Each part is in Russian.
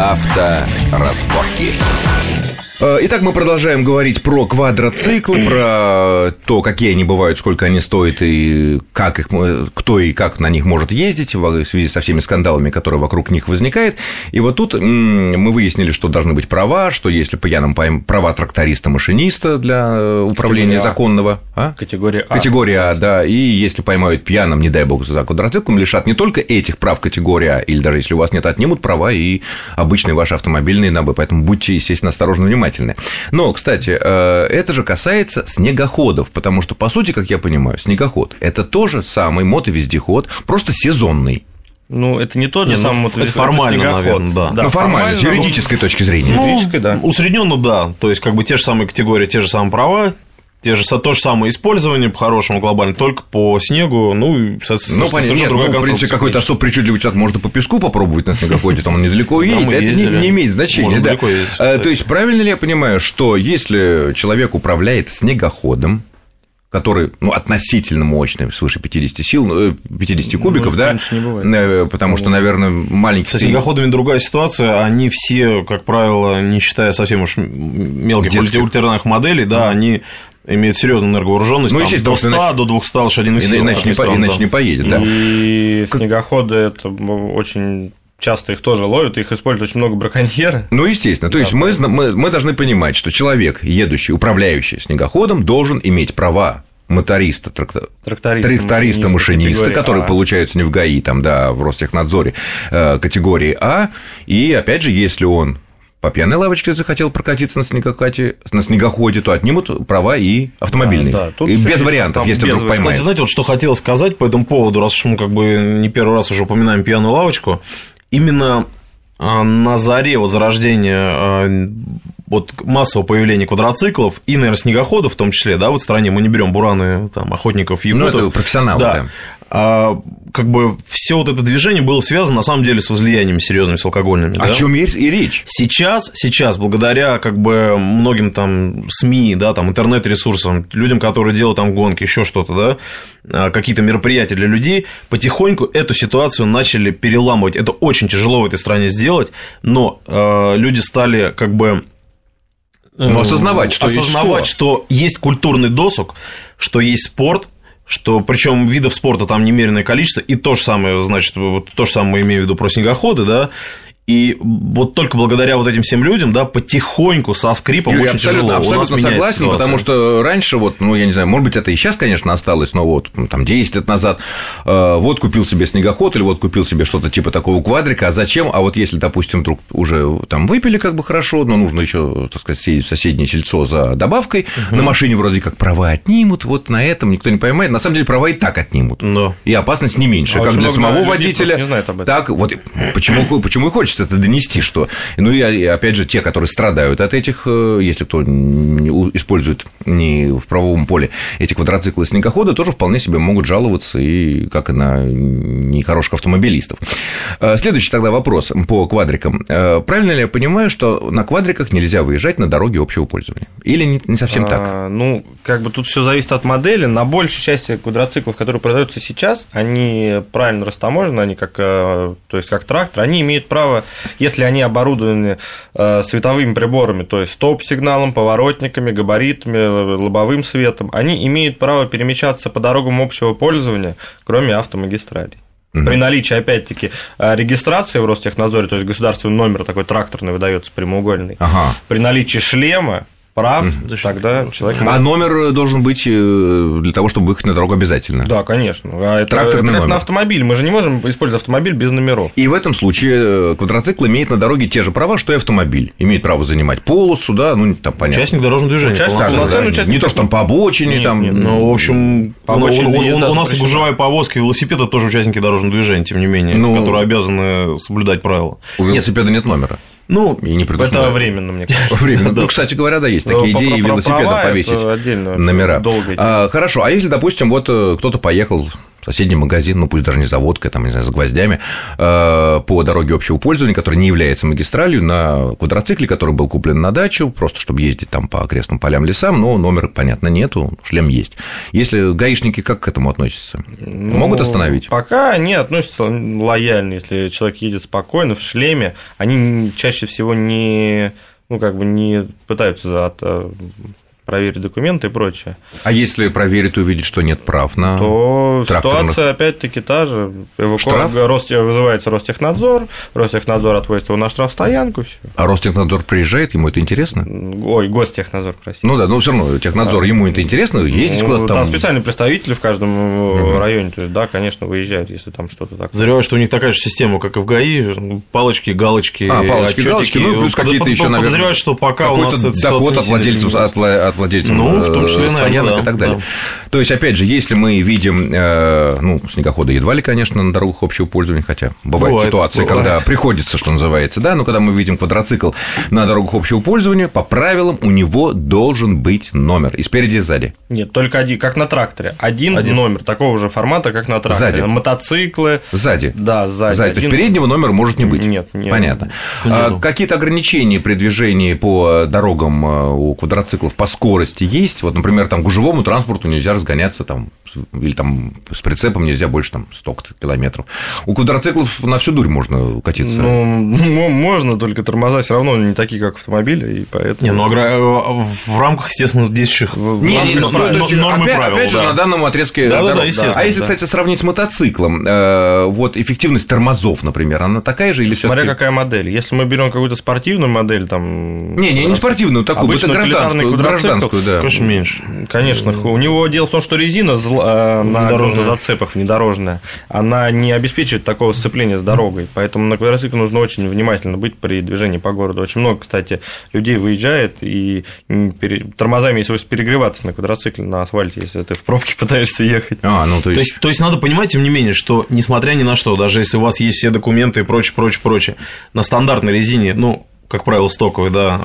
Авторазборки. Э, итак, мы продолжаем говорить про квадроциклы, про то, какие они бывают, сколько они стоят и как их, кто и как на них может ездить в связи со всеми скандалами, которые вокруг них возникают. И вот тут мы выяснили, что должны быть права, что если пьяным права тракториста-машиниста для э, управления Категория законного. А? Категория А. Категория А, да. И если поймают пьяным, не дай бог, за квадроциклом, лишат не только этих прав категории А, или даже если у вас нет, отнимут права и обычные ваши автомобильные набы. Поэтому будьте, естественно, осторожны, внимательны внимательны. Но, кстати, э, это же касается снегоходов, потому что, по сути, как я понимаю, снегоход – это тоже самый мотовездеход, просто сезонный. Ну, это не тот же не, ну, самый мотовездеход, это формально, это наверное, да. да. Ну, формально, с юридической ну, точки зрения. Ну, юридической, да. Усредненно, да. То есть, как бы те же самые категории, те же самые права, те же, то же самое использование по-хорошему глобально, только по снегу, ну, и, ну, понятно, нет, ну, в принципе, какой-то особо причудливый человек можно по песку попробовать на снегоходе, там он недалеко едет, это не, не имеет значения, да. Ездить, а, то есть, правильно ли я понимаю, что если человек управляет снегоходом, который ну, относительно мощный, свыше 50 сил, 50 ну, кубиков, ну, да, не бывает. Э, потому что, наверное, маленький... Со снегоходами другая ситуация, они все, как правило, не считая совсем уж мелких ультраных моделей, да, они имеют серьезную энерговооруженность, ну, там, до 100, иначе, до 200 лошадиных сил. Иначе, не, стран, иначе да. не поедет, да. И снегоходы – это очень часто их тоже ловят, их используют очень много браконьеры. Ну, естественно. То да, есть мы, мы, мы должны понимать, что человек, едущий, управляющий снегоходом, должен иметь права моториста, трактор... тракториста, тракториста машиниста, которые а. получаются не в ГАИ, там, да, в Ростехнадзоре э, категории А. И опять же, если он по пьяной лавочке захотел прокатиться на снегоходе, на снегоходе, то отнимут права и автомобильные. Да, да. И без вариантов, если без... вдруг поймают. Кстати, знаете, вот что хотел сказать по этому поводу, раз уж мы как бы не первый раз уже упоминаем пьяную лавочку, именно а, на заре вот зарождения а, вот массового появления квадроциклов и, наверное, снегоходов в том числе, да, вот в стране мы не берем бураны, там, охотников, якутов. Ну, это профессионалы, да. да. А, как бы все вот это движение было связано на самом деле с возлияниями серьезными, с алкогольными. О да? чем и речь? Сейчас, сейчас, благодаря как бы многим там СМИ, да, там интернет-ресурсам, людям, которые делают там гонки, еще что-то, да, а, какие-то мероприятия для людей, потихоньку эту ситуацию начали переламывать. Это очень тяжело в этой стране сделать, но э, люди стали как бы ну, осознавать, что осознавать, есть что. что есть культурный досуг, что есть спорт, что причем видов спорта там немеренное количество, и то же самое, значит, вот то же самое мы имеем в виду про снегоходы, да, и вот только благодаря вот этим всем людям, да, потихоньку со скрипом Юрий, очень абсолютно, тяжело. Абсолютно согласен, ситуация. потому что раньше вот, ну, я не знаю, может быть, это и сейчас, конечно, осталось, но вот там 10 лет назад э, вот купил себе снегоход или вот купил себе что-то типа такого квадрика, а зачем? А вот если, допустим, вдруг уже там выпили как бы хорошо, но нужно еще, так сказать, съездить в соседнее сельцо за добавкой, угу. на машине вроде как права отнимут, вот на этом никто не поймает, на самом деле права и так отнимут. Да. И опасность не меньше, а как для самого водителя, так вот почему, почему и хочется это донести, что... Ну и опять же, те, которые страдают от этих, э, если кто использует не в правовом поле эти квадроциклы снегоходы, тоже вполне себе могут жаловаться и как и на нехороших автомобилистов. Э, следующий тогда вопрос по квадрикам. Э, правильно ли я понимаю, что на квадриках нельзя выезжать на дороге общего пользования? Или не совсем так? А, ну, как бы тут все зависит от модели. На большей части квадроциклов, которые продаются сейчас, они правильно растаможены, они как, то есть как трактор, они имеют право если они оборудованы э, световыми приборами, то есть стоп-сигналом, поворотниками, габаритами, лобовым светом, они имеют право перемещаться по дорогам общего пользования, кроме автомагистралей. Угу. При наличии, опять-таки, э, регистрации в Ростехнадзоре, то есть государственный номер такой тракторный выдается прямоугольный, ага. при наличии шлема прав, mm тогда человек... А номер должен быть э, для того, чтобы выехать на дорогу обязательно? Да, конечно. А это, Тракторный это номер. на автомобиль. Мы же не можем использовать автомобиль без номеров. И в этом случае э, квадроцикл имеет на дороге те же права, что и автомобиль. Имеет право занимать полосу, да, ну, там понятно. Участник дорожного движения. Участник, так, да, участник. Не то, что там по обочине, нет, там... Нет, ну, в общем, по обочине у, у, у нас и гужевая повозка, и велосипеда тоже участники дорожного движения, тем не менее, ну, которые обязаны соблюдать правила. У велосипеда нет, нет номера. Ну, и не это временно, мне кажется. Временно. Ну, кстати говоря, да, есть такие идеи велосипедом повесить номера. А, хорошо, а если, допустим, вот э, кто-то поехал соседний магазин, ну пусть даже не за водкой, там, не знаю, с гвоздями, э, по дороге общего пользования, которая не является магистралью, на квадроцикле, который был куплен на дачу, просто чтобы ездить там по окрестным полям, лесам, но номера, понятно, нету, шлем есть. Если гаишники как к этому относятся? Ну, Могут остановить? Пока они относятся лояльно, если человек едет спокойно, в шлеме, они чаще всего не ну, как бы не пытаются от э, проверить документы и прочее. А если проверит и увидит, что нет прав на То тракторных... ситуация опять-таки та же. Штраф? Рост... Вызывается Ростехнадзор, Ростехнадзор отвозит его на штрафстоянку. Все. А Ростехнадзор приезжает, ему это интересно? Ой, Гостехнадзор, простите. Ну да, но все равно Технадзор, а, ему это интересно, ездить ну, куда-то там. Там специальные представители в каждом угу. районе, то есть, да, конечно, выезжают, если там что-то так. Зря, что у них такая же система, как и в ГАИ, палочки, галочки, а, палочки, галочки, ну плюс какие-то еще, наверное, подозревают, что пока у нас доход от владельцев, от владельцев ну, в том числе, э, стоянок да, и так далее. Да. То есть, опять же, если мы видим, э, ну, снегоходы едва ли, конечно, на дорогах общего пользования, хотя бывают бывает, ситуации, бывает. когда приходится, что называется, да, но когда мы видим квадроцикл на дорогах общего пользования, по правилам у него должен быть номер и спереди, и сзади. Нет, только один, как на тракторе. Один, один. номер такого же формата, как на тракторе. Сзади. Мотоциклы. Сзади. Да, сзади. сзади. То есть переднего номера может не быть. Нет, нет. Понятно. А, какие-то ограничения при движении по дорогам э, у квадроциклов по скорости есть? Вот, например, там гужевому транспорту нельзя разгоняться там, или там с прицепом нельзя больше там 100 километров. У квадроциклов на всю дурь можно катиться. Ну, можно, только тормоза все равно не такие, как автомобили, и поэтому... Не, ну, а в рамках, естественно, действующих не, не, ну, нормы опять, правил, опять же, да. на данном отрезке да, дорог. Да, да, естественно, а если, да. кстати, сравнить с мотоциклом, э, вот эффективность тормозов, например, она такая же или все Смотря какая модель. Если мы берем какую-то спортивную модель, там... Не, не, не спортивную, такую, это гражданскую, гражданскую, да. Конечно, меньше. Конечно, у него дело в том, что резина э, на зацепах внедорожная, она не обеспечивает такого сцепления с дорогой, поэтому на квадроцикле нужно очень внимательно быть при движении по городу. Очень много, кстати, людей выезжает и тормозами свойство перегреваться на квадроцикле, на асфальте, если ты в пробке пытаешься ехать. А, ну то есть... то есть... То есть надо понимать, тем не менее, что несмотря ни на что, даже если у вас есть все документы и прочее, прочее, прочее, на стандартной резине, ну, как правило, стоковой, да,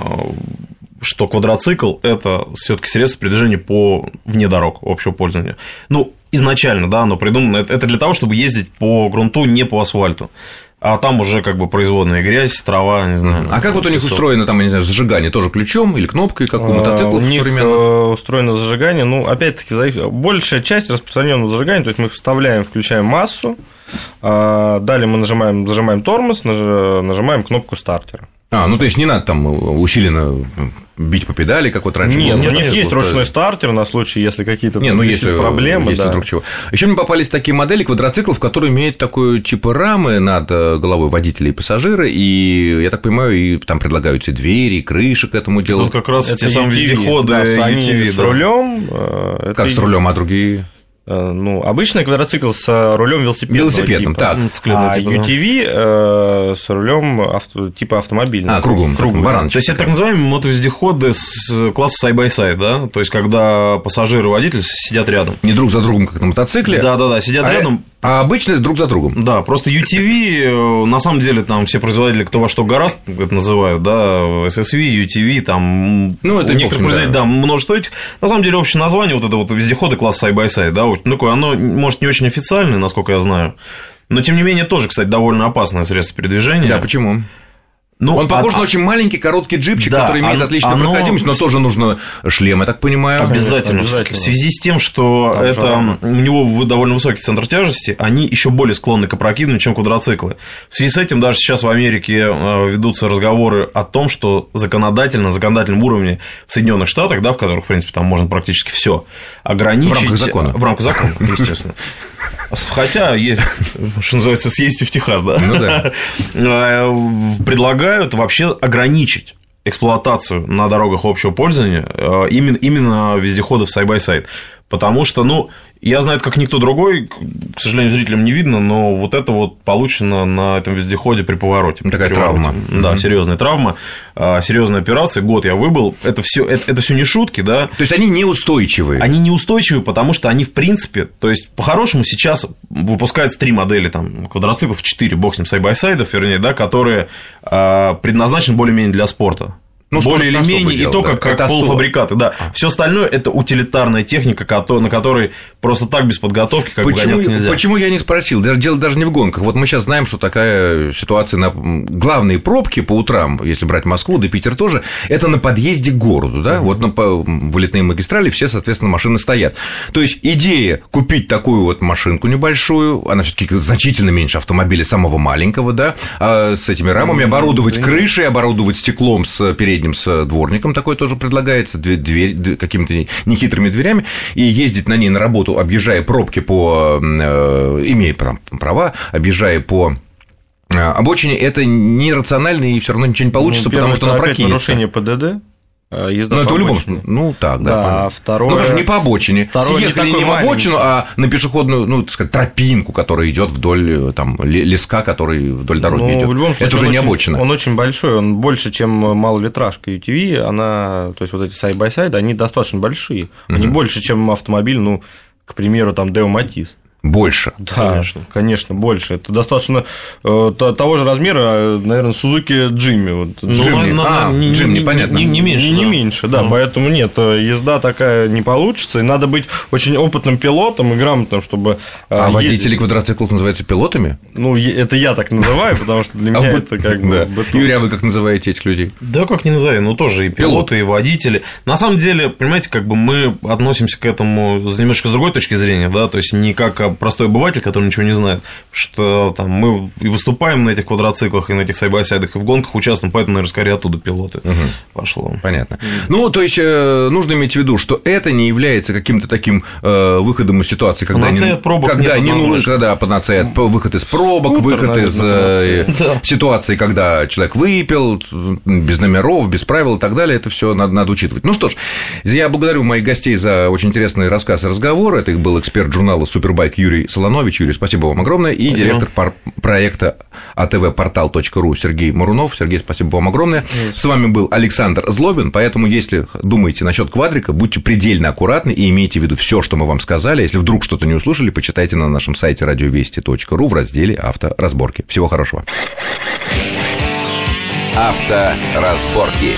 что квадроцикл – это все таки средство передвижения по вне дорог общего пользования. Ну, изначально, да, оно придумано, это для того, чтобы ездить по грунту, не по асфальту. А там уже как бы производная грязь, трава, не знаю. А как вот у них устроено там, я не знаю, зажигание тоже ключом или кнопкой, как у а, мотоциклов У них? Э, устроено зажигание, ну, опять-таки, большая часть распространенного зажигания, то есть мы вставляем, включаем массу, а далее мы нажимаем, зажимаем тормоз, нажимаем кнопку стартера. А, ну то есть не надо там усиленно бить по педали, как вот раньше Нет, было. у них есть вот, ручной стартер на случай, если какие-то не, ну, если, проблемы. Если да. вдруг чего. Еще мне попались такие модели квадроциклов, которые имеют такую типа рамы над э, головой водителя и пассажира, и, я так понимаю, и там предлагаются и двери, и крыши к этому делу. Тут как раз это те самые вездеходы, да, с рулем. Э, как с рулем, а другие? Э, ну, обычный квадроцикл с э, рулем велосипедного Велосипедным, типа, так. а типа, UTV э, с рулем авто, типа автомобильного. А, круглым, круглым баранчик. То есть это так называемые мотовездеходы с класса side-by-side, да? То есть когда пассажир и водитель сидят рядом. Не друг за другом, как на мотоцикле. Да-да-да, сидят а рядом. А обычно друг за другом. Да, просто UTV, на самом деле, там все производители, кто во что гораст, это называют, да, SSV, UTV, там ну, это некоторые производители, да. да, множество этих. На самом деле, общее название, вот это вот вездеходы класса side-by-side, да, ну, такое, оно, может, не очень официальное, насколько я знаю, но, тем не менее, тоже, кстати, довольно опасное средство передвижения. Да, почему? Ну, он похож а, на очень маленький короткий джипчик, да, который имеет отличную оно... проходимость, но тоже нужно шлем, я так понимаю. Обязательно. обязательно. В связи с тем, что Там это жалко. у него довольно высокий центр тяжести, они еще более склонны к опрокидыванию, чем квадроциклы. В связи с этим даже сейчас в Америке э, ведутся разговоры о том, что законодательно, на законодательном уровне в Соединенных Штатах, да, в которых, в принципе, там можно практически все ограничить. В рамках закона. В рамках закона, естественно. Хотя, есть, что называется, съездите в Техас, да? Ну да. Э, предлагают вообще ограничить эксплуатацию на дорогах общего пользования э, именно, именно вездеходов side-by-side. Потому что, ну, я знаю это как никто другой, к сожалению, зрителям не видно, но вот это вот получено на этом вездеходе при повороте. При Такая повороте. травма. Да, mm-hmm. серьезная травма, а, серьезная операция. Год я выбыл. Это все, это, это все не шутки, да. То есть они неустойчивые. Они неустойчивые, потому что они в принципе, то есть по-хорошему сейчас выпускаются три модели там квадроциклов, четыре, бог с ним, сайбайсайдов, вернее, да, которые а, предназначены более-менее для спорта. Ну, более или менее, дело, и только да. как это полуфабрикаты, да. Все остальное это утилитарная техника, на которой просто так без подготовки как почему, бы нельзя. Почему я не спросил? Дело даже не в гонках. Вот мы сейчас знаем, что такая ситуация на главные пробки по утрам, если брать Москву, да Питер тоже, это на подъезде к городу, да, mm-hmm. вот на вылетные магистрали все, соответственно, машины стоят. То есть идея купить такую вот машинку небольшую, она все-таки значительно меньше автомобиля самого маленького, да, а с этими рамами mm-hmm. оборудовать крышей, оборудовать стеклом с передним с дворником, такое тоже предлагается, дверь, какими-то нехитрыми дверями, и ездить на ней на работу, объезжая пробки по, э, имея права, объезжая по э, обочине, это нерационально и все равно ничего не получится, ну, потому что она прокинется. нарушение ПДД, Э, езда ну, это в любом. Ну, так, да. Да, а второе... Ну, даже не по обочине. Второе Съехали не, не в обочину, а на пешеходную, ну, так сказать, тропинку, которая идет вдоль там, леска, который вдоль дороги ну, идет. В любом случае, это уже не очень, обочина. Он очень большой, он больше, чем малолитражка UTV, она, то есть вот эти side-by-side, они достаточно большие. Они больше, чем автомобиль, ну, к примеру, там Daewoo Matiz. Больше. Да, конечно, конечно, больше. Это достаточно э, того же размера, наверное, Suzuki Jimny. Вот. Ну, Джимми, а, не, Джимми, понятно. Не, не меньше. Не, да. не меньше, да. Mm. Поэтому нет, э, езда такая не получится. И надо быть очень опытным пилотом и грамотным, чтобы. Э, а ездить. водители квадроциклов называются пилотами? Ну, это я так называю, потому что для а меня это как бы. Юрий, а вы как называете этих людей? Да, как не называю, ну тоже и пилоты, и водители. На самом деле, понимаете, как бы мы относимся к этому немножко с другой точки зрения, да, то есть не как простой обыватель, который ничего не знает, что там мы и выступаем на этих квадроциклах, и на этих сайбайсайдах, и в гонках участвуем, поэтому, наверное, скорее оттуда пилоты угу. пошло. Понятно. Ну, то есть, э, нужно иметь в виду, что это не является каким-то таким э, выходом из ситуации, когда не, от пробок когда не нужно, когда панацея выход из пробок, Скутер, выход наверное, из э, да. ситуации, когда человек выпил, без номеров, без правил и так далее, это все надо, надо учитывать. Ну что ж, я благодарю моих гостей за очень интересный рассказ и разговор. Это был эксперт журнала Супербайк Юрий Соломон Солонович. Юрий, спасибо вам огромное. И спасибо. директор пар- проекта atvportal.ru Сергей Мурунов. Сергей, спасибо вам огромное. Спасибо. С вами был Александр Злобин, поэтому если думаете насчет квадрика, будьте предельно аккуратны и имейте в виду все, что мы вам сказали. Если вдруг что-то не услышали, почитайте на нашем сайте радиовести.ру в разделе авторазборки. Всего хорошего. Авторазборки.